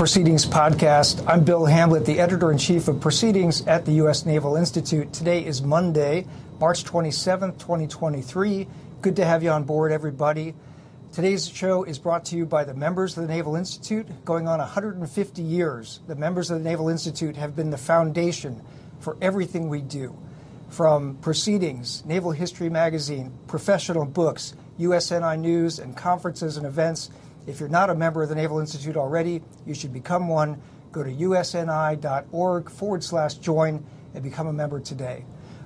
Proceedings podcast. I'm Bill Hamblet, the editor in chief of Proceedings at the U.S. Naval Institute. Today is Monday, March 27th, 2023. Good to have you on board, everybody. Today's show is brought to you by the members of the Naval Institute. Going on 150 years, the members of the Naval Institute have been the foundation for everything we do. From Proceedings, Naval History Magazine, professional books, USNI News, and conferences and events if you're not a member of the Naval Institute already, you should become one. Go to usni.org forward slash join and become a member today.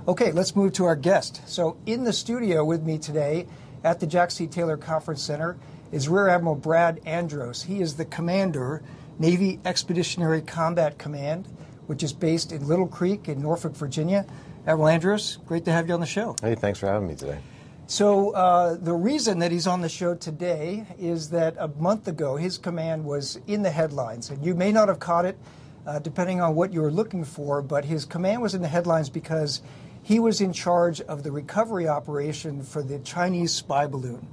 Okay, let's move to our guest. So, in the studio with me today at the Jack C. Taylor Conference Center is Rear Admiral Brad Andros. He is the commander, Navy Expeditionary Combat Command, which is based in Little Creek in Norfolk, Virginia. Admiral Andros, great to have you on the show. Hey, thanks for having me today. So, uh, the reason that he's on the show today is that a month ago his command was in the headlines. And you may not have caught it, uh, depending on what you were looking for, but his command was in the headlines because he was in charge of the recovery operation for the Chinese spy balloon.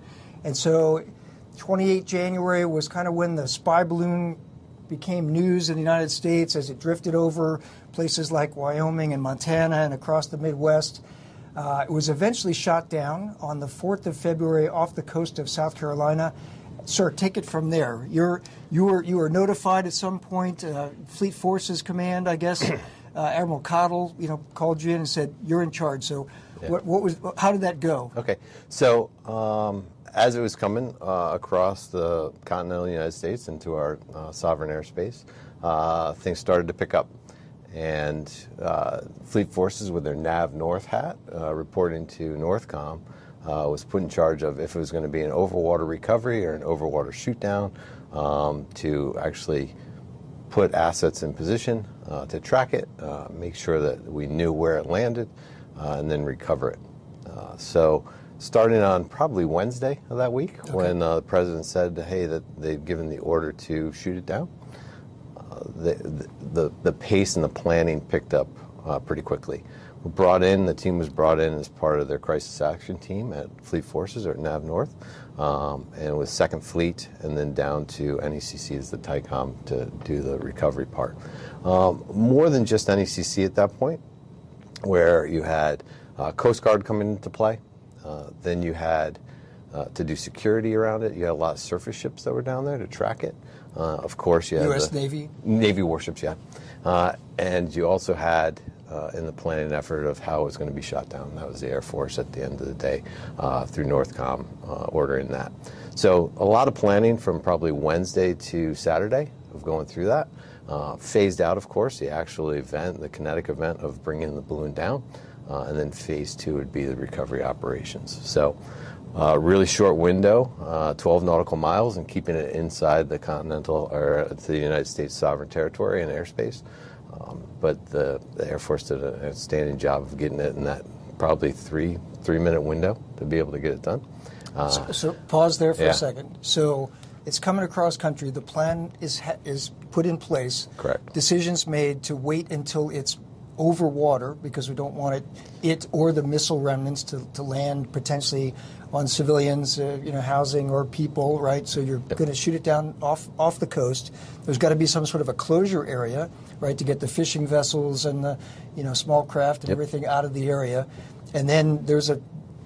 And so, 28 January was kind of when the spy balloon became news in the United States as it drifted over places like Wyoming and Montana and across the Midwest. Uh, it was eventually shot down on the 4th of February off the coast of South Carolina. Sir, take it from there. You're, you, were, you were notified at some point, uh, Fleet Forces Command, I guess. uh, Admiral Caudle, you know, called you in and said you're in charge. So, yeah. what, what, was? How did that go? Okay, so um, as it was coming uh, across the continental United States into our uh, sovereign airspace, uh, things started to pick up and uh, Fleet Forces with their NAV North hat uh, reporting to Northcom uh, was put in charge of if it was going to be an overwater recovery or an overwater shootdown um, to actually put assets in position uh, to track it, uh, make sure that we knew where it landed, uh, and then recover it. so starting on probably Wednesday of that week okay. when the president said, hey, that they'd given the order to shoot it down the, the, pace and the planning picked up uh, pretty quickly. We brought in, the team was brought in as part of their crisis action team at Fleet Forces or NAV North, um, and with Second Fleet, and then down to NECC as the TYCOM to do the recovery part. Um, more than just NECC at that point, where you had uh, Coast Guard coming into play, uh, then you had uh, to do security around it. You had a lot of surface ships that were down there to track it. Uh, of course, you had U.S. Navy Navy warships, yeah, uh, and you also had uh, in the planning effort of how it was going to be shot down. That was the Air Force at the end of the day uh, through Northcom uh, ordering that. So a lot of planning from probably Wednesday to Saturday of going through that. Uh, phased out, of course, the actual event, the kinetic event of bringing the balloon down, and then phase two would be the recovery operations. So. Uh, really short window, uh, 12 nautical miles, and keeping it inside the continental or the United States sovereign territory and airspace. Um, but the, the, Air Force did an outstanding job of getting it in that probably three three minute window to be able to get it done. Uh, so, so, pause there for yeah. a second. So it's coming across country. The plan is is put in place. Correct. Decisions made to wait until it's over water because we don't want it, it or the missile remnants to, to land potentially on civilians, uh, you know, housing or people, right? So you're yep. going to shoot it down off off the coast. There's got to be some sort of a closure area, right, to get the fishing vessels and the, you know, small craft and yep. everything out of the area. And then there's a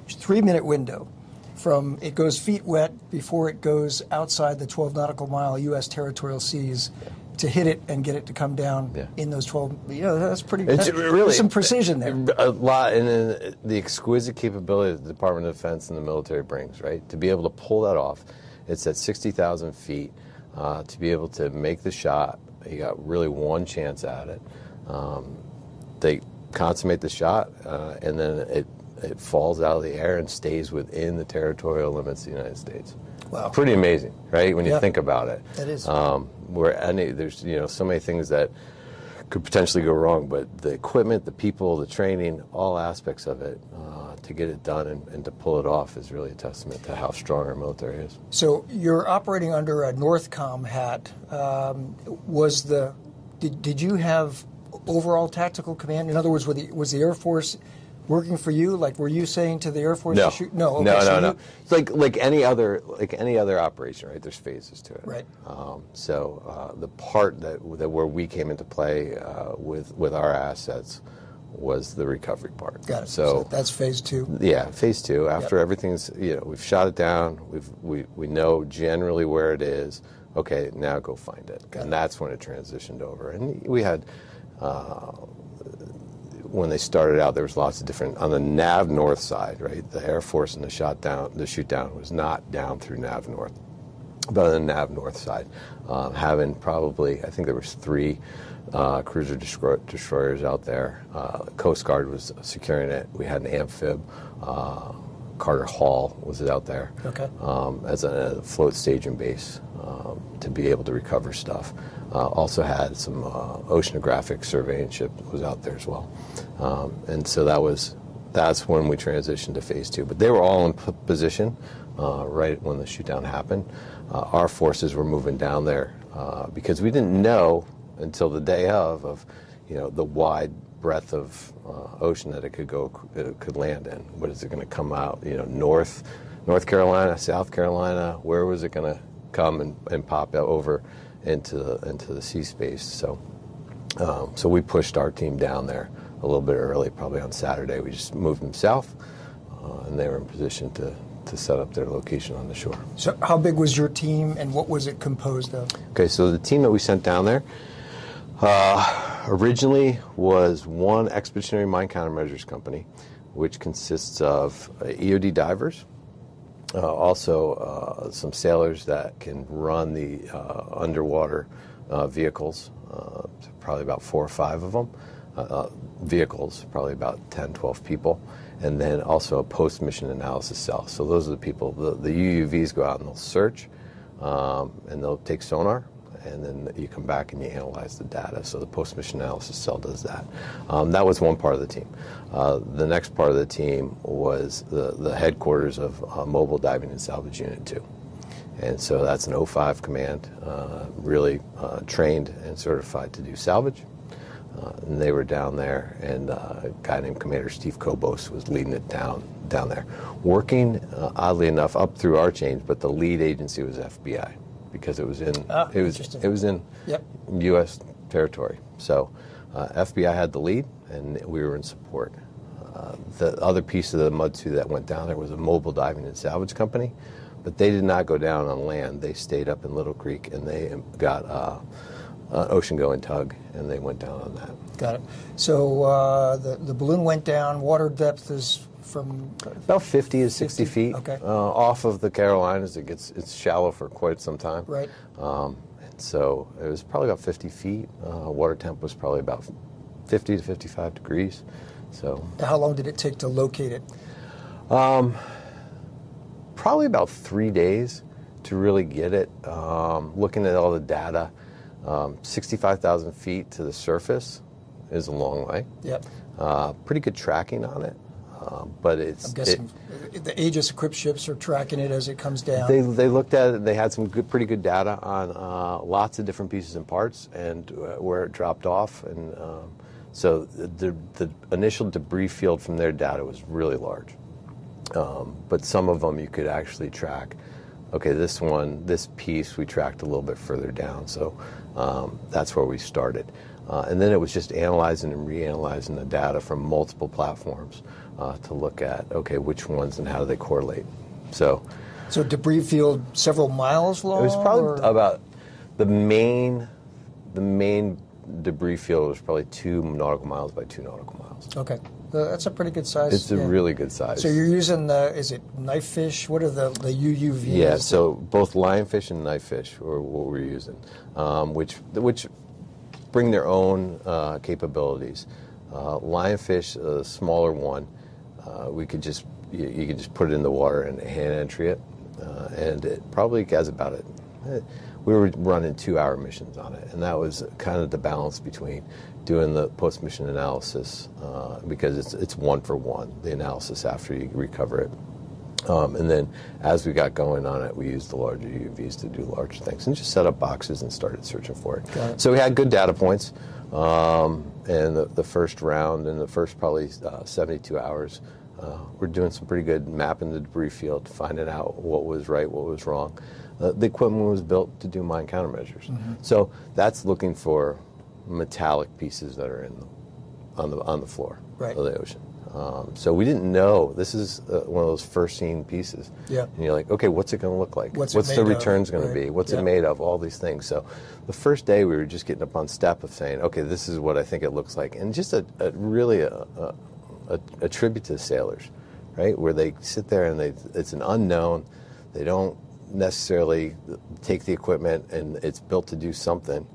three minute window from it goes feet wet before it goes outside the 12 nautical mile U.S. territorial seas to hit it and get it to come down yeah. in those 12 you know that's pretty it's that's, really some precision there a lot and then the exquisite capability that the department of defense and the military brings right to be able to pull that off it's at 60000 feet uh, to be able to make the shot you got really one chance at it um, they consummate the shot uh, and then it it falls out of the air and stays within the territorial limits of the United States. Wow. Pretty amazing, right? When you yeah. think about it. That is. Um, where any there's you know so many things that could potentially go wrong, but the equipment, the people, the training, all aspects of it uh, to get it done and, and, to pull it off is really a testament to how strong our military is. So you're operating under a Northcom hat. Um, was the did, did you have overall tactical command? In other words, was the, was the Air Force working for you? Like, were you saying to the Air Force No, to shoot? No, okay, no, so no. It's like like any other like any other operation, right? There's phases to it. Right. Um, so uh, the part that, that where we came into play uh, with with our assets was the recovery part. Got it. So, that's phase two. yeah, phase two. After Yep. everything's you know we've shot it down. We've we we know generally where it is. Okay, now go find it, Got and it. that's when it transitioned over. And we had. Uh, when they started out, there was lots of different on the Nav North side, right? The Air Force and the shot down, the shoot down was not down through Nav North, but on the Nav North side, um, having probably I think there was three uh, cruiser destroy- destroyers out there. Uh, Coast Guard was securing it. We had an amphib. Uh, Carter Hall was out there Okay. um, as a float staging base um, to be able to recover stuff. Uh, also had some uh, oceanographic surveying ship was out there as well, um, and so that was that's when we transitioned to phase two. But they were all in p- position uh, right when the shoot down happened. Uh, our forces were moving down there uh, because we didn't know until the day of of you know the wide breadth of uh, ocean that it could go it could land in. What is it going to come out? You know, north North Carolina, South Carolina. Where was it going to come and, and pop out over into the, into the sea space? So. Um, so we pushed our team down there a little bit early, probably on Saturday. We just moved them south, uh, and they were in position to, to set up their location on the shore. So, how big was your team, and what was it composed of? Okay, so the team that we sent down there uh, originally was one expeditionary mine countermeasures company, which consists of uh, EOD divers, uh, also uh, some sailors that can run the uh, underwater uh, vehicles, uh, probably about four or five of them. Vehicles, probably about 10, 12 people, and then also a post mission analysis cell. So those are the people, the, the UUVs go out and they'll search um, and they'll take sonar and then you come back and you analyze the data. So the post-mission analysis cell does that. Um, that was one part of the team. Uh, the next part of the team was the, the headquarters of uh, Mobile Diving and Salvage Unit 2. And so that's an O5 command, uh, really uh, trained and certified to do salvage. Uh, and they were down there, and uh, a guy named Commander Steve Kobos was leading it down down there, working oddly enough up through our change, but the lead agency was FBI because it was in Ah, it was it was in Yep. U.S. territory. So uh, FBI had the lead, and we were in support. Uh, the other piece of the MDSU that went down there was a mobile diving and salvage company, but they did not go down on land. They stayed up in Little Creek, and they got uh, an ocean-going tug, and they went down on that. Got it. So uh, the the balloon went down. Water depth is from About 50 to 60 50, feet okay. uh, off of the Carolinas. It gets it's shallow for quite some time. right. Um, and so it was probably about 50 feet. Uh, water temp was probably about 50 to 55 degrees. So How long did it take to locate it? Um, probably about three days to really get it. Um, looking at all the data, um, 65,000 feet to the surface is a long way. Yep. Uh, pretty good tracking on it, uh, but it's I'm it- guessing the Aegis equipped ships are tracking it as it comes down. They, they looked at it. They had some good, pretty good data on uh, lots of different pieces and parts and uh, where it dropped off. And um, so the, the initial debris field from their data was really large. Um, but some of them you could actually track. Okay, this one, this piece we tracked a little bit further down. So um, that's where we started. Uh, and then it was just analyzing and reanalyzing the data from multiple platforms uh, to look at, okay, which ones and how do they correlate. So so debris field several miles long. it was probably or- about the main, the main debris field was probably two nautical miles by two nautical miles. okay. Uh, That's a pretty good size. It's a yeah. really good size. So you're using the is it knifefish? What are the the UUVs? yeah. So both lionfish and knifefish were what we're using, um, which which bring their own uh, capabilities. Uh, lionfish, a smaller one, uh, we could just you, you could just put it in the water and hand entry it, uh, and it probably has about it. eh, We were running two-hour missions on it, and that was kind of the balance between doing the post-mission analysis uh, because it's it's one for one the analysis after you recover it Um, and then as we got going on it, we used the larger UVs to do larger things and just set up boxes and started searching for it. It. So we had good data points. Um, and the, the first round, in the first probably uh, 72 hours, uh, we're doing some pretty good mapping the debris field, finding out what was right, what was wrong. Uh, the equipment was built to do mine countermeasures. Mm-hmm. So that's looking for metallic pieces that are in the, on the on the floor Right. of the ocean. Um, so we didn't know. This is uh, one of those first seen pieces. Yeah. And you're like, okay, what's it going to look like? What's it the returns going Right. to be? What's Yeah. it made of? All these things. So the first day we were just getting up on step of saying, okay, this is what I think it looks like, and just a, a really a, a, a, a tribute to the sailors, right? Where they sit there and they it's an unknown. They don't necessarily take the equipment and it's built to do something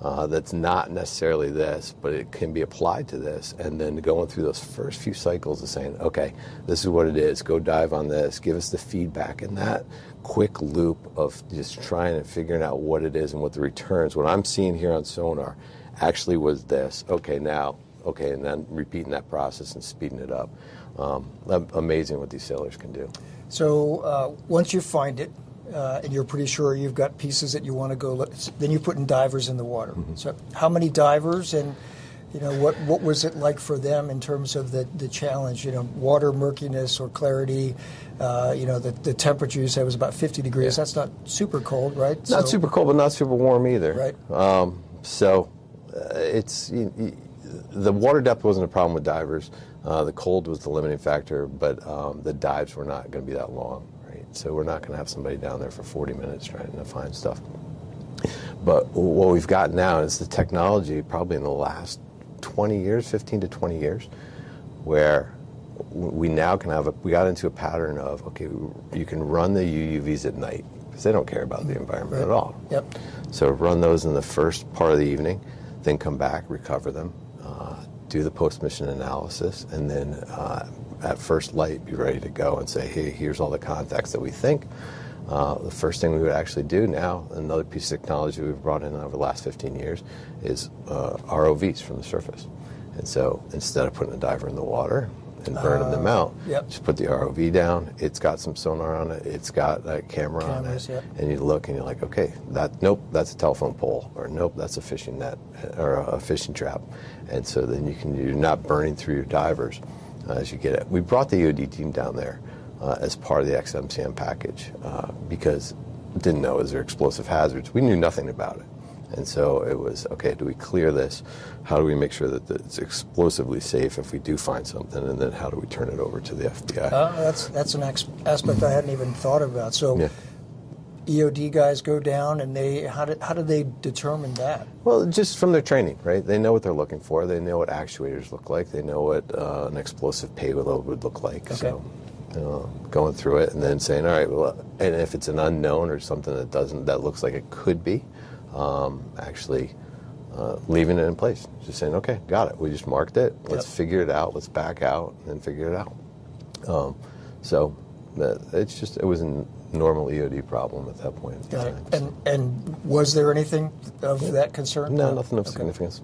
uh, that's not necessarily this, but it can be applied to this. And then going through those first few cycles of saying, okay, this is what it is, go dive on this, give us the feedback. And that quick loop of just trying and figuring out what it is and what the returns, what I'm seeing here on sonar actually was this. Okay, now, okay, and then repeating that process and speeding it up. Um, amazing what these sailors can do. So uh, once you find it, uh, and you're pretty sure you've got pieces that you want to go look, then you're putting divers in the water. Mm-hmm. So how many divers and you know what what was it like for them in terms of the, the challenge? You know, water murkiness or clarity. Uh, you know, the, the temperature you said was about 50 degrees. Yeah. That's not super cold, right? Not So- super cold, but not super warm either. Right. Um, so uh, it's you, you, the water depth wasn't a problem with divers. Uh, the cold was the limiting factor, but um, the dives were not going to be that long? So we're not going to have somebody down there for 40 minutes trying to find stuff. But what we've got now is the technology, probably in the last 20 years, 15 to 20 years, where we now can have a, we got into a pattern of, okay, you can run the UUVs at night because they don't care about the environment at all. Yep. So run those in the first part of the evening, then come back, recover them, uh, do the post-mission analysis, and then uh, at first light be ready to go and say, hey, here's all the contacts that we think. Uh, the first thing we would actually do now, another piece of technology we've brought in over the last 15 years, is uh, ROVs from the surface. And so instead of putting a diver in the water and burning them out, yep. just put the ROV down. It's got some sonar on it. It's got a camera Cameras, on it. yep. And you look and you're like, okay, that nope, that's a telephone pole, or nope, that's a fishing net or a fishing trap. And so then you can you're not burning through your divers uh, as you get it. We brought the EOD team down there uh, as part of the XMCM package uh, because didn't know is there explosive hazards. We knew nothing about it. And so it was okay. Do we clear this? How do we make sure that it's explosively safe if we do find something? And then how do we turn it over to the FBI? Uh, that's that's an ex- aspect I hadn't even thought about. So Yeah. EOD guys go down and they how do, how do they determine that? Well, just from their training, right? They know what they're looking for. They know what actuators look like. They know what uh, an explosive payload would look like. So, you know, going through it and then saying, all right, well, and if it's an unknown or something that doesn't, that looks like it could be, um, actually uh, leaving it in place. Just saying, okay, got it. We just marked it. Let's Yep. figure it out. Let's back out and figure it out. Um, so it's just, it was a normal EOD problem at that point. Got it. time. And and was there anything of that concern? no, nothing of Okay. significance.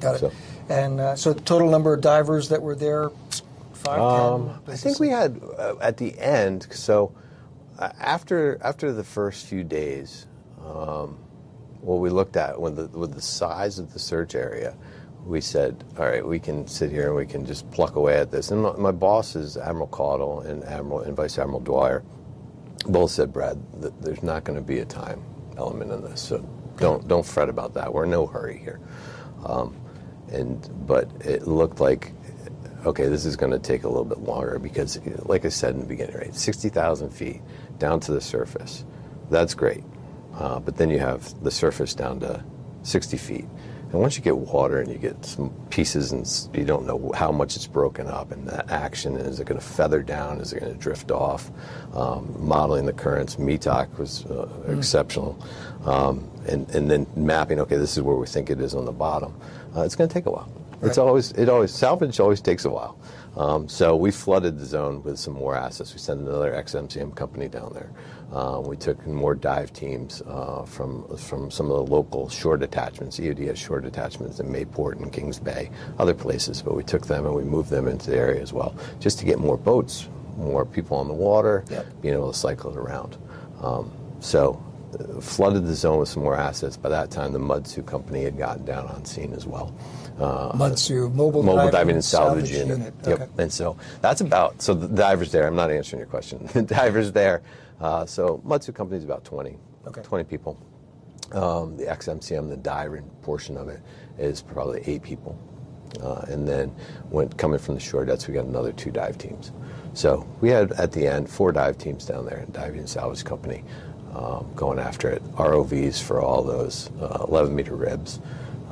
Got it. So- And uh, so total number of divers that were there, five, Um, ten? I think we had uh, at the end. So uh, after after the first few days, um, what we looked at with the with the size of the search area, we said, all right, we can sit here and we can just pluck away at this. And my, my bosses, Admiral Caudle and Admiral and Vice Admiral Dwyer, both said, Brad, that there's not going to be a time element in this, so don't don't fret about that. We're in no hurry here. Um, and but it looked like okay, this is going to take a little bit longer because, like I said in the beginning, right, sixty thousand feet down to the surface, that's great. Uh, but then you have the surface down to sixty feet, and once you get water and you get some pieces and you don't know how much it's broken up, and the action is it going to feather down? Is it going to drift off? Um, modeling the currents, METOC was uh, exceptional, um, and and then mapping. Okay, this is where we think it is on the bottom. Uh, it's going to take a while. It's always it always salvage always takes a while. Um, so we flooded the zone with some more assets. We sent another XMCM company down there. Uh, we took more dive teams uh, from from some of the local shore detachments. EOD has shore detachments in Mayport and Kings Bay, other places, but we took them and we moved them into the area as well, just to get more boats more people on the water, Yep. being able to cycle it around. Um, so flooded the zone with some more assets. By that time, the MDSU company had gotten down on scene as well. Uh, MDSU, mobile, mobile diving, diving and salvage, unit. Yep. Okay. And so that's about so the divers there. I'm not answering your question. the divers there. Uh, so MDSU Company is about 20, Okay. 20 people. Um, the XMCM, the diving portion of it, is probably eight people. Uh, and then when coming from the shore dets, we got another two dive teams. So we had at the end four dive teams down there, diving and salvage company, um, going after it. ROVs for all those uh, 11 meter ribs,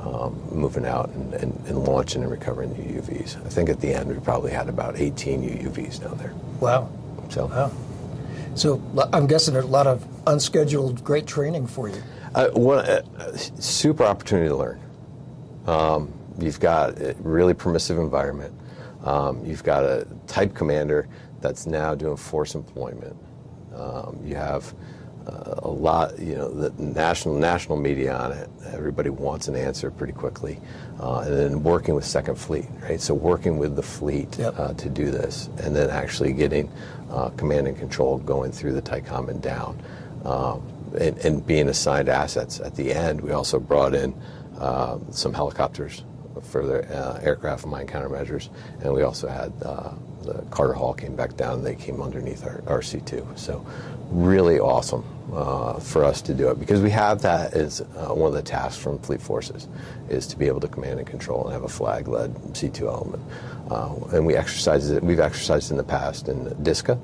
um, moving out and, and, and launching and recovering the UUVs. I think at the end we probably had about 18 UUVs down there. Wow. So Wow. So I'm guessing there's a lot of unscheduled great training for you. Uh, uh, super opportunity to learn. Um, you've got a really permissive environment. Um, you've got a type commander that's now doing force employment. Um, you have uh, a lot, you know, the national national media on it. Everybody wants an answer pretty quickly, uh, and then working with Second Fleet, right? So working with the fleet Yep. uh, to do this, and then actually getting uh, command and control going through the TYCOM and down, um, and, and being assigned assets. At the end, we also brought in uh, some helicopters for the uh, aircraft mine countermeasures, and we also had uh, the Carter Hall came back down. and They came underneath our RC2. So really awesome uh, for us to do it because we have that as uh, one of the tasks from Fleet Forces is to be able to command and control and have a flag-led C2 element. Uh, and we exercise it. We've exercised in the past in DISCA.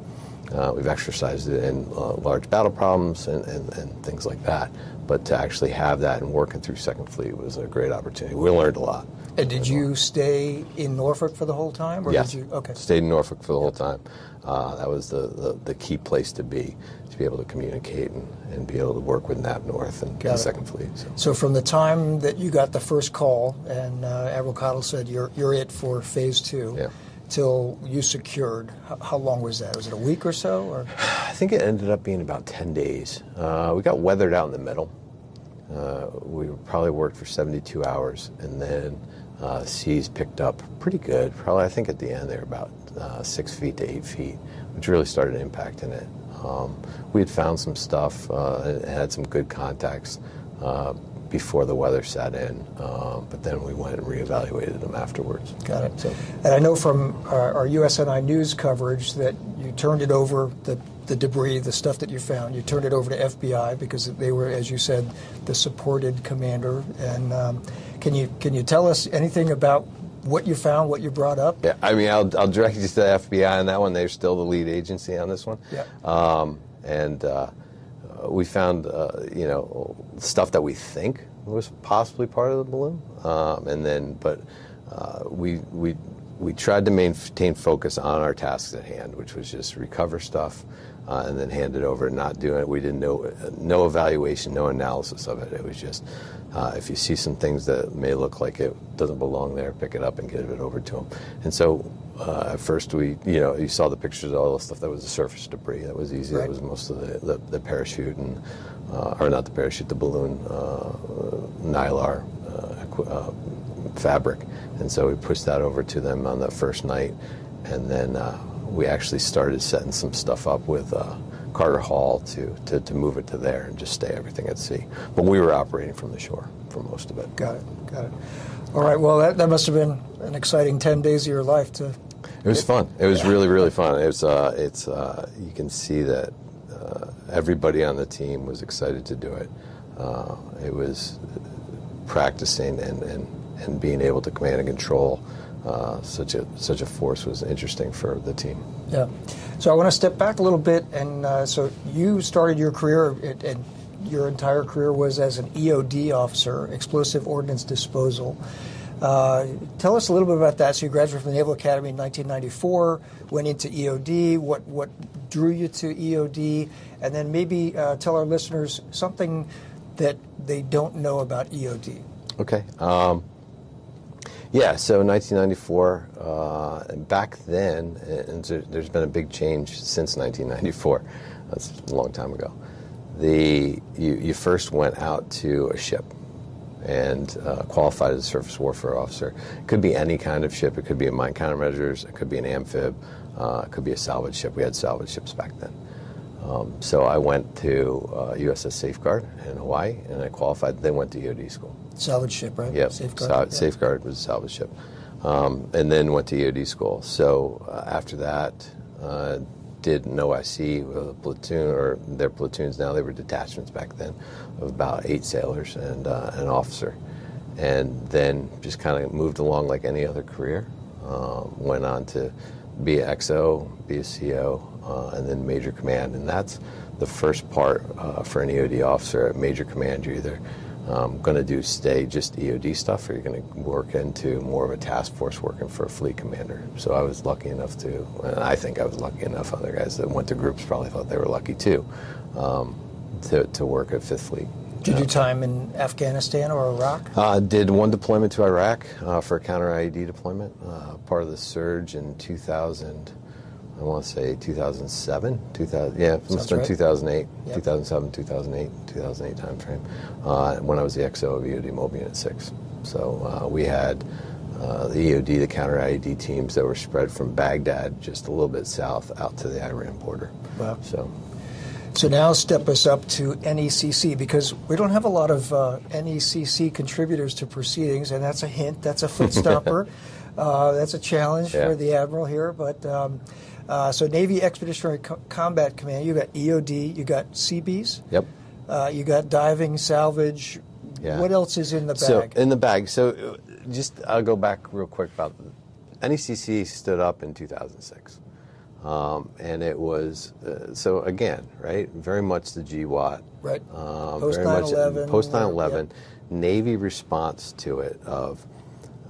Uh, we've exercised it in uh, large battle problems and, and, and things like that. But to actually have that and working through Second Fleet was a great opportunity. We learned a lot. And did you stay in Norfolk for the whole time? Or Yes. Did you, okay. Stayed in Norfolk for the whole time. Uh, that was the, the, the key place to be, to be able to communicate and, and be able to work with NAV North and Got the it. Second Fleet. So. So from the time that you got the first call and uh, Admiral Caudle said you're you're it for phase two, Yeah. till you secured, how, how long was that? Was it a week or so? Or I think it ended up being about 10 days. Uh, we got weathered out in the middle. Uh, we probably worked for 72 hours, and then uh, seas picked up pretty good. Probably, I think at the end they were about uh, six feet to eight feet, which really started impacting it. Um, we had found some stuff uh, had some good contacts uh, before the weather set in, um, but then we went and reevaluated them afterwards. got it. So, And I know from our, our USNI news coverage that you turned it over the the debris, the stuff that you found, you turned it over to FBI because they were, as you said, the supported commander. And um, can you can you tell us anything about what you found, what you brought up? Yeah, I mean, I'll, I'll direct you to the FBI on that one. They're still the lead agency on this one. Yeah. Um, and uh, uh, we found, uh, you know, stuff that we think was possibly part of the balloon. Um, and then, but uh, we we we tried to maintain focus on our tasks at hand, which was just recover stuff. Uh, and then hand it over and not doing it. We didn't know no evaluation, no analysis of it. It was just uh, if you see some things that may look like it doesn't belong there, pick it up and give it over to them. And so uh, at first we, you know, you saw the pictures of all the stuff that was the surface debris. That was easy. Right. That was most of the, the, the parachute and, uh, or not the parachute, the balloon, uh, Mylar uh, uh, fabric. And so we pushed that over to them on the first night, and then uh, we actually started setting some stuff up with. Uh, Carter Hall to, to, to move it to there and just stay everything at sea. But we were operating from the shore for most of it. Got it. Got it. All right. Well, that, that must have been an exciting ten days of your life to. It was fun. It was really, really fun. It was. Uh, it's. Uh, you can see that uh, everybody on the team was excited to do it. Uh, it was practicing and, and, and being able to command and control uh, such a such a force was interesting for the team. Yeah. So I want to step back a little bit, and uh, so you started your career, and your entire career was as an EOD officer, explosive ordnance disposal. Uh, tell us a little bit about that. So you graduated from the Naval Academy in 1994, went into EOD. What what drew you to EOD, and then maybe uh, tell our listeners something that they don't know about EOD. Okay. Um, yeah, so 1994, uh, back then, and there- there's been a big change since 1994. That's a long time ago. The you, you first went out to a ship and uh, qualified as a surface warfare officer. It could be any kind of ship. It could be a mine countermeasures. It could be an amphib. Uh, it could be a salvage ship. We had salvage ships back then. Um, so I went to uh, USS Safeguard in Hawaii, and I qualified. Then went to EOD school. Salvage ship, right? Yep. Safeguard. Sa- yeah. Safeguard was a salvage ship, um, and then went to EOD school. So uh, after that, uh, did an OIC with a platoon, or their platoons now. They were detachments back then, of about eight sailors and uh, an officer, and then just kind of moved along like any other career. Um, went on to be a XO, be a CO, uh, and then major command, and that's the first part uh, for an EOD officer at major command. You're either um, going to do stay just EOD stuff, or you're going to work into more of a task force working for a fleet commander. So I was lucky enough to, and I think I was lucky enough. Other guys that went to groups probably thought they were lucky too, um, to, to work at Fifth Fleet. Did you do time in Afghanistan or Iraq? Uh, did one deployment to Iraq uh, for a counter IED deployment, uh, part of the surge in 2000. I want to say 2007, 2000. Yeah, it must have been right. 2008, Yep. 2007, 2008, 2008 timeframe. Uh, when I was the XO of EOD Mobile Unit 6. So uh, we had uh, the EOD, the counter IED teams that were spread from Baghdad, just a little bit south, out to the Iran border. Wow. So So now step us up to NECC because we don't have a lot of uh, NECC contributors to proceedings, and that's a hint, that's a foot stomper, uh, that's a challenge Yeah. for the admiral here. But um, uh, so Navy Expeditionary Co- Combat Command, you got EOD, you got CBs, yep. uh, you got diving, salvage. Yeah. What else is in the bag? So in the bag. So just I'll go back real quick about NECC stood up in 2006, um, and it was uh, so again right very much the GWOT Right. um, Post very much 9/11, post uh, 9/11 Navy response to it of.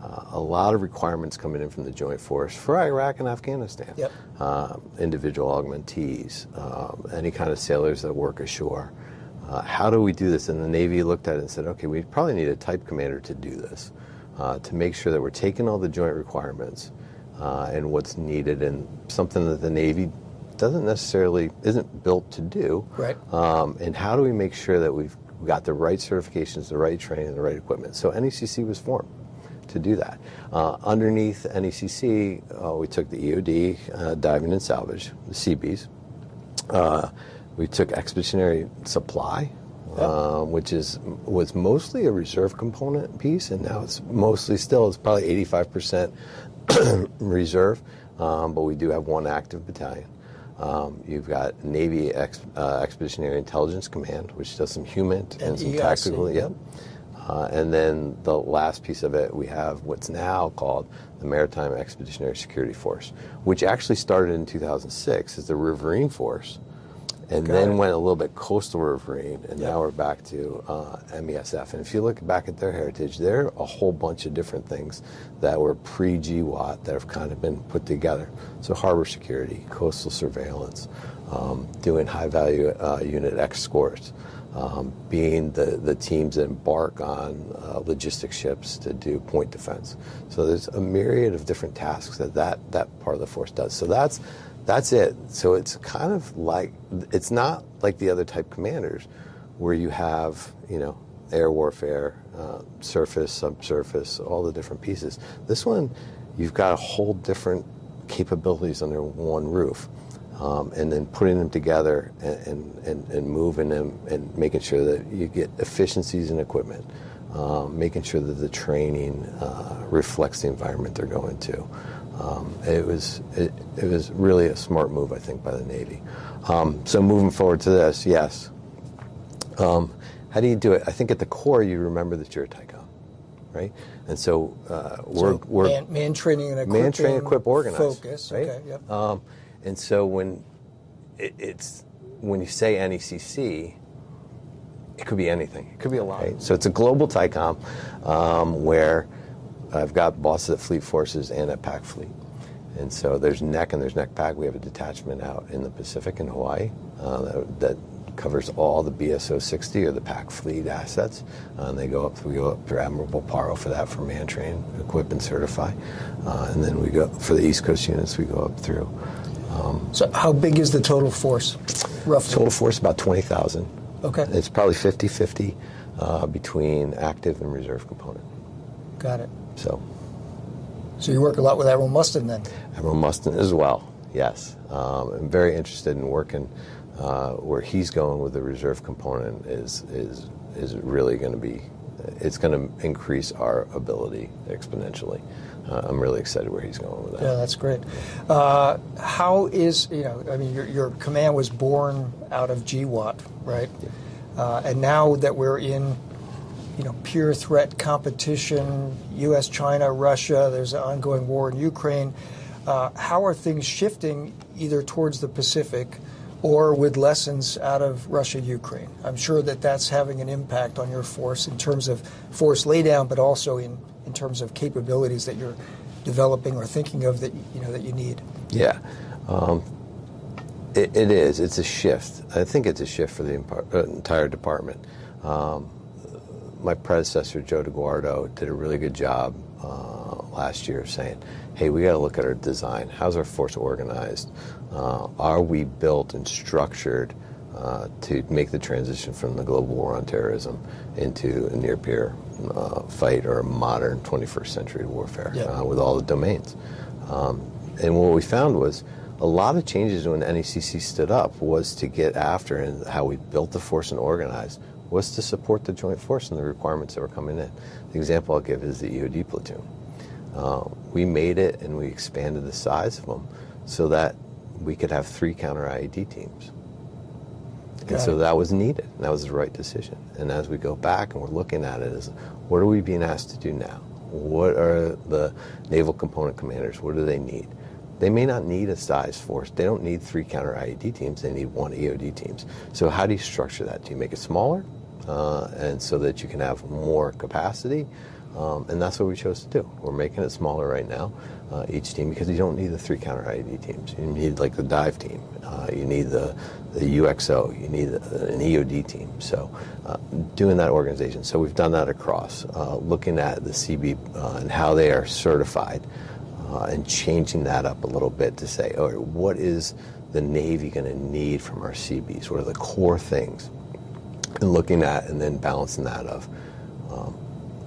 Uh, a lot of requirements coming in from the Joint Force for Iraq and Afghanistan. Yep. Um, individual augmentees, um, any kind of sailors that work ashore. Uh, how do we do this? And the Navy looked at it and said, okay, we probably need a type commander to do this, uh, to make sure that we're taking all the joint requirements uh, and what's needed, and something that the Navy doesn't necessarily isn't built to do. Right. Um, and how do we make sure that we've got the right certifications, the right training, the right equipment? So NECC was formed to do that. Uh, underneath NECC, uh, we took the EOD, uh, diving and salvage, the CBs. Uh, we took expeditionary supply, uh, which is was mostly a reserve component piece, and now it's mostly still it's probably 85 percent reserve, um, but we do have one active battalion. Um, you've got Navy Ex, uh, Expeditionary Intelligence Command, which does some human and, And some EIC. tactical. Yep. Uh, and then the last piece of it, we have what's now called the Maritime Expeditionary Security Force, which actually started in 2006 as the Riverine Force, and Got then it. went a little bit coastal Riverine, and Yep. now we're back to uh, MESF. And if you look back at their heritage, there are a whole bunch of different things that were pre-GWOT that have kind of been put together. So harbor security, coastal surveillance, um, doing high-value uh, unit escorts um, being the, the teams that embark on uh, logistics ships to do point defense. So there's a myriad of different tasks that, that that part of the force does. So that's that's it. So it's kind of like it's not like the other type commanders, where you have you know air warfare, uh, surface, subsurface, all the different pieces. This one, you've got a whole different capabilities under one roof um, and then putting them together and, and, and moving them and making sure that you get efficiencies in equipment, um, making sure that the training uh, reflects the environment they're going to. Um, it was it, it was really a smart move, I think, by the Navy. Um, so moving forward to this, yes. Um, how do you do it? I think at the core, you remember that you're a TYCOM, right? And so uh, we're, So we're man, man training and equipping. man train equip organize Focus. right Okay. Yep. And so when it, it's when you say necc it could be anything it could be a lot right? so it's a global TYCOM um, where i've got bosses at fleet forces and at pac fleet and so there's NECC and there's NECC PAC we have a detachment out in the pacific in hawaii uh, that, that covers all the BSO 60 or the PAC fleet assets. Uh, and they go up, we go up through Admiral Paparo for that for man train, equip and certify. Uh, and then we go for the East Coast units, we go up through. So how big is the total force, roughly? Total force about 20,000. Okay. It's probably 50 50 uh, between active and reserve component. Got it. So So you work a lot with Admiral Mustin then. Admiral Mustin as well. yes. Um, I'm very interested in working uh, where he's going with the reserve component is is is really going to be it's going to increase our ability exponentially. Uh, I'm really excited where he's going with that. Yeah, that's great. Uh, how is you know? I mean, your, your command was born out of GWOT, right? Uh, and now that we're in you know peer threat competition, U.S., China, Russia. There's an ongoing war in Ukraine. Uh, how are things shifting either towards the Pacific? or with lessons out of Russia Ukraine. I'm sure that that's having an impact on your force in terms of force laydown, but also in, in terms of capabilities that you're developing or thinking of that you know that you need. Yeah, um, it, it is. It's a shift. I think it's a shift for the uh, entire department. Um, my predecessor Joe DiGuardo did a really good job uh, last year of saying, "Hey, we got to look at our design. How's our force organized? Uh, are we built and structured uh, to make the transition from the global war on terrorism into a near peer uh, fight or a modern 21st century warfare yeah. Uh, with all the domains? Um, and what we found was a lot of changes when NECC stood up was to get after and how we built the force and organized was to support the joint force and the requirements that were coming in. The example I'll give is the EOD platoon. Uh, we made it and we expanded the size of them so that we could have three counter IED teams. And so that was needed. That was the right decision. And as we go back and we're looking at it, is what are we being asked to do now? What are the naval component commanders? What do they need? They may not need a size force. They don't need three counter IED teams. They need one EOD teams. So how do you structure that? Do you make it smaller, uh, and so that you can have more capacity? Um, and that's what we chose to do. We're making it smaller right now, uh, each team, because you don't need the three counter IED teams. You need like the dive team. Uh, you need the, the UXO. You need an EOD team. So uh, doing that organization. So we've done that across, uh, looking at the CB uh, and how they are certified uh, and changing that up a little bit to say, all right, what is the Navy going to need from our CBs? What are the core things? And looking at and then balancing that of, um,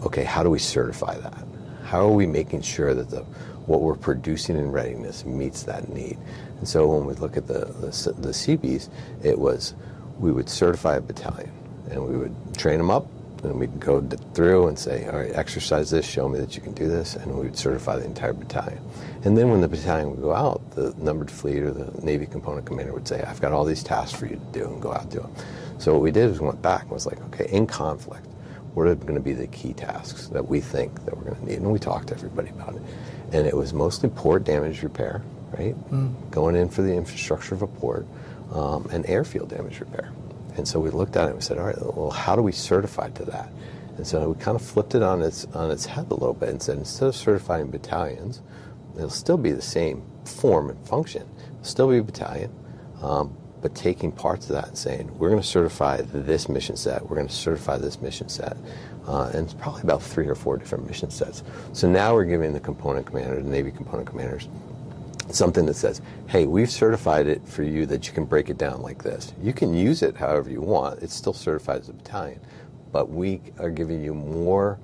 okay, how do we certify that? How are we making sure that the what we're producing in readiness meets that need? And so when we look at the, the, the CBs, it was we would certify a battalion and we would train them up and we'd go through and say, all right, exercise this, show me that you can do this, and we would certify the entire battalion. And then when the battalion would go out, the numbered fleet or the Navy component commander would say, I've got all these tasks for you to do, and go out and do them. So what we did was we went back and was like, okay, in conflict, what are going to be the key tasks that we think that we're going to need? And we talked to everybody about it. And it was mostly port damage repair, right? Mm. Going in for the infrastructure of a port, um, and airfield damage repair. And so we looked at it and we said, all right, well, how do we certify to that? And so we kind of flipped it on its on its head a little bit and said, instead of certifying battalions, it'll still be the same form and function. It'll still be a battalion, um, but taking parts of that and saying, we're going to certify this mission set, we're going to certify this mission set. Uh, and it's probably about three or four different mission sets. So now we're giving the component commander, the Navy component commanders, something that says, hey, we've certified it for you that you can break it down like this. You can use it however you want. It's still certified as a battalion. But we are giving you more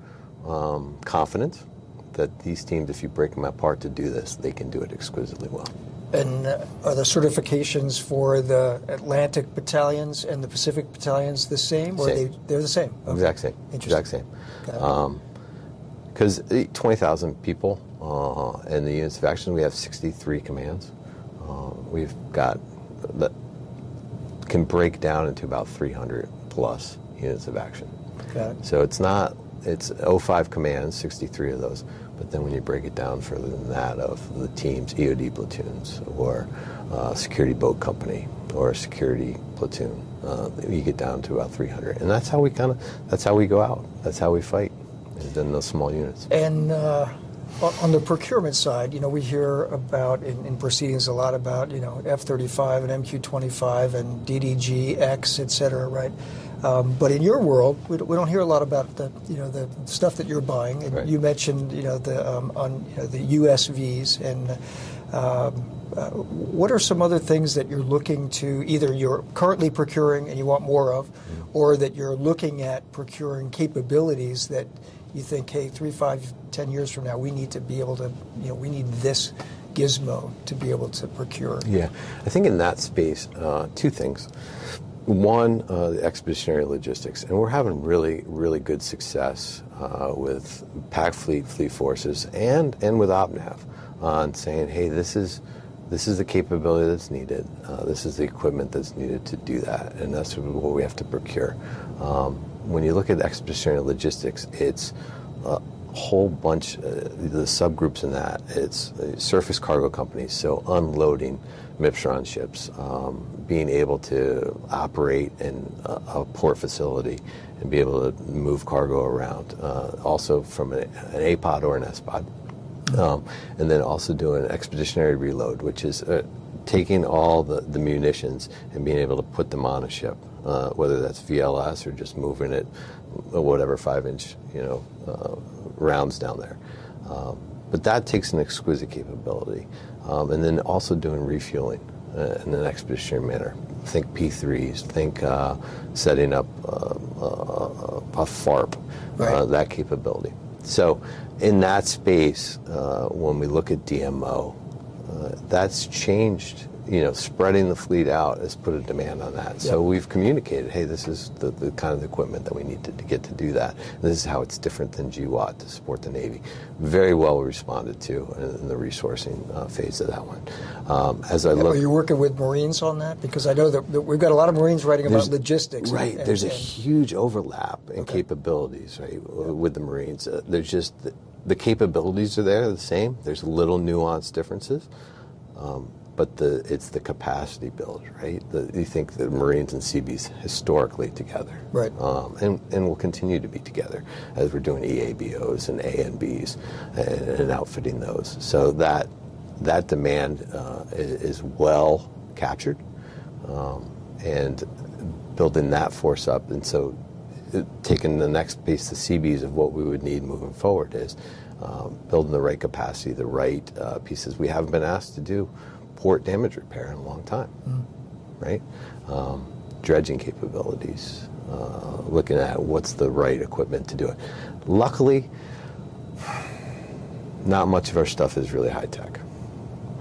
um, confidence that these teams, if you break them apart to do this, they can do it exquisitely well. And are the certifications for the Atlantic battalions and the Pacific battalions the same, or same. they they're the same? Okay. Exact same. Exact same. Because um, twenty thousand people uh, in the units of action, we have sixty-three commands. Uh, we've got that can break down into about three hundred plus units of action. Got it. So it's not it's 05 commands, 63 of those. But then when you break it down further than that of the teams, EOD platoons or uh, security boat company or a security platoon, uh, you get down to about 300. And that's how we kind of, that's how we go out. That's how we fight is in those small units. And uh, on the procurement side, you know, we hear about in, in proceedings a lot about, you know, F-35 and MQ-25 and DDG, X, et cetera, right? Um, but in your world, we don't, we don't, hear a lot about the you know the stuff that you're buying. And right. you mentioned you know the um, on you know, the USVs and. Um, uh, what are some other things that you're looking to either you're currently procuring and you want more of, mm-hmm. or that you're looking at procuring capabilities that you think, hey, three, five, ten years from now, we need to be able to, you know, we need this gizmo to be able to procure. Yeah, I think in that space, uh, two things. One, uh, the expeditionary logistics, and we're having really, really good success uh, with Pac Fleet, Fleet Forces, and and with OpNav on saying, hey, this is this is the capability that's needed. Uh, this is the equipment that's needed to do that, and that's what we have to procure. Um, when you look at expeditionary logistics, it's a whole bunch, uh, the subgroups in that. It's uh, surface cargo companies, so unloading MIPSHRON ships, um, being able to operate in a, a, port facility and be able to move cargo around. Uh, also from an, an APOD or an SPOD. Um, and then also doing expeditionary reload, which is uh, taking all the, the munitions and being able to put them on a ship, uh, whether that's VLS or just moving it, uh, whatever five inch you know uh, rounds down there. Um, but that takes an exquisite capability, um, and then also doing refueling uh, in an expeditionary manner. Think P3s, think uh, setting up a FARP, right. that capability. So, in that space, uh, when we look at DMO, uh, that's changed. You know, spreading the fleet out has put a demand on that. So we've communicated, hey, this is the, the kind of equipment that we need to, to get to do that. And this is how it's different than GWOT to support the Navy. Very well responded to in, in the resourcing uh, phase of that one. Um, as I look, are you working with Marines on that? Because I know that, that we've got a lot of Marines writing about logistics. Right. And, there's and, a huge overlap in okay. capabilities, right, yeah. with the Marines. Uh, there's just the, the capabilities are there, the same. There's little nuance differences. Um, but the, it's the capacity build, right? The, you think the Marines and Seabees historically together, right? Um, and and will continue to be together as we're doing EABOs and ANBs and, and outfitting those. So that that demand uh, is, is, well captured, um, and building that force up, and so taking the next piece, the Seabees of what we would need moving forward is. Um, building the right capacity, the right uh, pieces. We haven't been asked to do port damage repair in a long time, mm. right? Um, dredging capabilities, uh, looking at what's the right equipment to do it. Luckily, not much of our stuff is really high tech,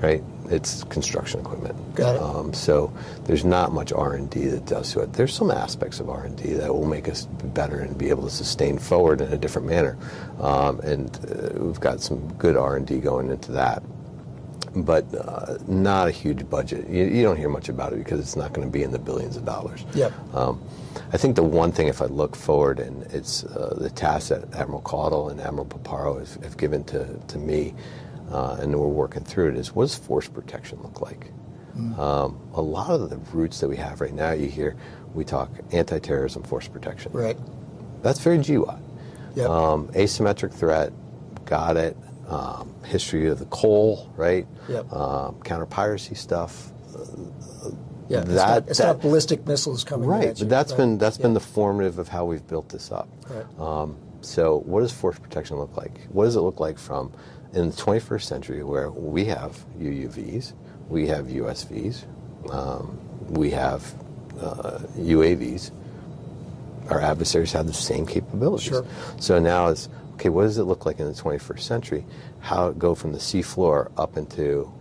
right? It's construction equipment. Got it. Um, so there's not much R and D that does to it. There's some aspects of R and D that will make us better and be able to sustain forward in a different manner. Um, and uh, we've got some good R and D going into that but uh, not a huge budget. You, you, don't hear much about it because it's not going to be in the billions of dollars. Yep. Um, I think the one thing, if I look forward, and it's uh, the task that Admiral Caudle and Admiral Paparo have, have given to, to me, uh, and we're working through it, is what does force protection look like? Mm. Um, a lot of the roots that we have right now, you hear we talk anti-terrorism force protection. Right. That's very GWOT. Yep. Um, asymmetric threat, got it um, history of the Cole, right? Yep. Um, counter piracy stuff. yeah, that, it's, not, it's that, not ballistic missiles coming. Right, but that's right? been that's been the formative of how we've built this up. Right. Um, so, what does force protection look like? What does it look like from in the 21st century, where we have UUVs, we have USVs, um, we have uh, UAVs. Our adversaries have the same capabilities. Sure. So now it's okay, what does it look like in the 21st century? How it go from the sea floor up into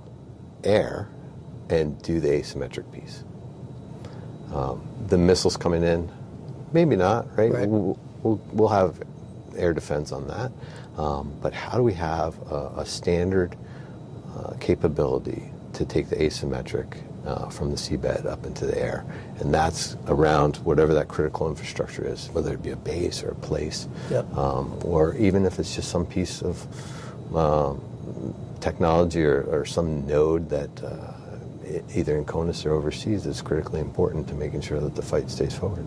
air and do the asymmetric piece? Um, the missiles coming in, maybe not, right? right. We'll, we'll, we'll, have air defense on that. Um, but how do we have a, a standard uh, capability to take the asymmetric uh, from the seabed up into the air. And that's around whatever that critical infrastructure is, whether it be a base or a place, yep. um, or even if it's just some piece of um, technology or, or, some node that uh, either in CONUS or overseas is critically important to making sure that the fight stays forward.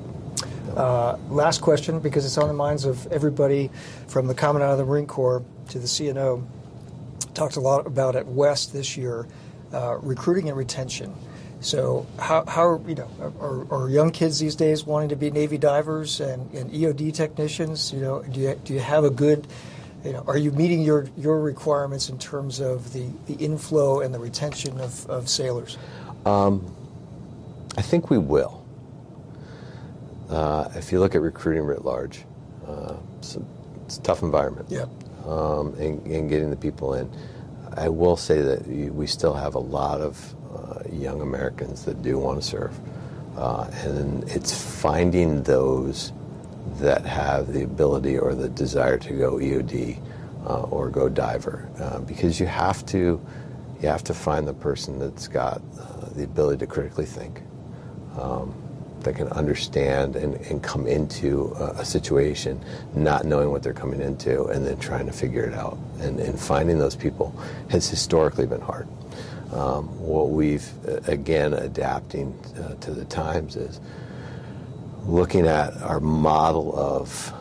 Uh, last question, because it's on the minds of everybody from the Commandant of the Marine Corps to the CNO. Talked a lot about at West this year uh, recruiting and retention. So how, how you know are, are, young kids these days wanting to be Navy divers and, and EOD technicians? You know, do you, do you have a good you know, are you meeting your, your requirements in terms of the, the inflow and the retention of, of sailors? Um, I think we will. Uh, if you look at recruiting writ large, uh, it's, a, it's, a, tough environment. Yeah. Um, and, and, getting the people in. I will say that we still have a lot of uh, young Americans that do want to serve. Uh, and it's finding those that have the ability or the desire to go EOD uh, or go diver, uh, because you have to you have to find the person that's got uh, the ability to critically think, um, that can understand and, and come into a, a, situation not knowing what they're coming into and then trying to figure it out. And, and finding those people has historically been hard. Um, what we've, again, adapting uh, to the times is looking at our model of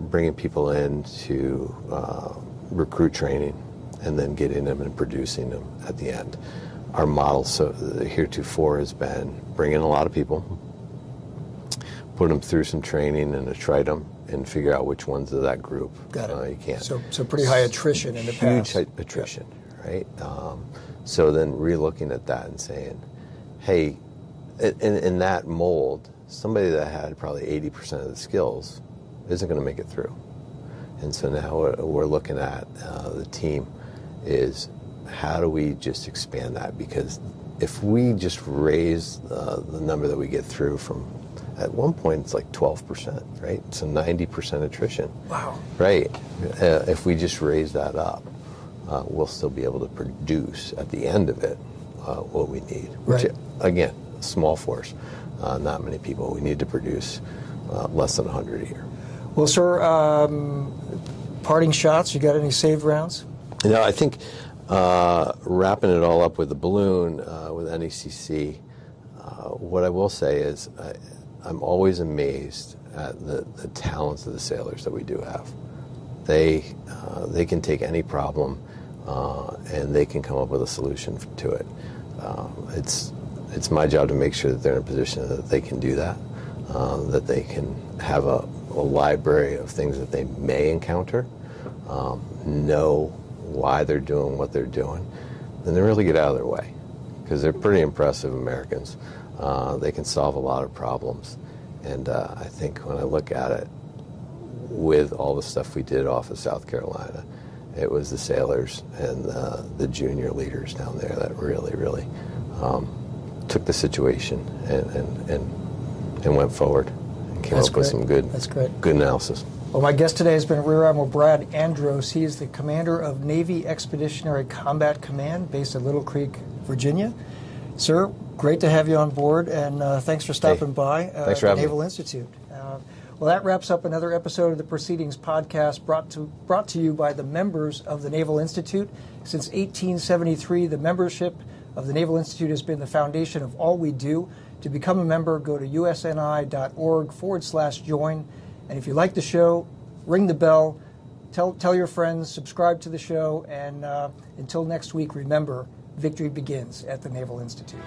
bringing people in to uh, recruit training and then getting them and producing them at the end. Our model so heretofore has been bringing a lot of people, put them through some training and try them and figure out which ones of that group Got it. Uh, you can. So, so pretty high attrition in the Huge past. attrition, right? Um, so then re-looking at that and saying, hey, in, in that mold, somebody that had probably 80% of the skills isn't going to make it through. And so now what we're looking at uh, the team is how do we just expand that? Because if we just raise uh, the number that we get through from at one point it's like 12%, right? So 90% attrition. Wow. Right. Uh, if we just raise that up, uh, we'll still be able to produce at the end of it uh, what we need. Right. Again, small force, uh, not many people. We need to produce uh, less than 100 a year. Well, sir, um, parting shots. You got any saved rounds? No, I think uh, wrapping it all up with the balloon uh, with NECC, uh, what I will say is I, am always amazed at the, the, talents of the sailors that we do have. They, uh, they can take any problem uh, and they can come up with a solution to it. Uh, it's, it's my job to make sure that they're in a position that they can do that, that they can have a, a library of things that they may encounter, um, know why they're doing what they're doing, then they really get out of their way because they're pretty impressive Americans. Uh, they can solve a lot of problems. And uh, I think when I look at it with all the stuff we did off of South Carolina, it was the sailors and uh, the junior leaders down there that really, really um, took the situation and, and, and, and went forward and came That's up great. with some good, That's great. good analysis. Well, my guest today has been Rear Admiral Brad Andros. He is the commander of Navy Expeditionary Combat Command based at Little Creek, Virginia. Sir, great to have you on board, and uh, thanks for stopping Hey, by uh, thanks for the having me. Naval Institute. Uh, well, that wraps up another episode of the Proceedings podcast brought to, brought to you by the members of the Naval Institute. Since 1873, the membership of the Naval Institute has been the foundation of all we do. To become a member, go to usni.org forward slash join. And if you like the show, ring the bell, tell, tell your friends, subscribe to the show, and uh, until next week, remember victory begins at the Naval Institute.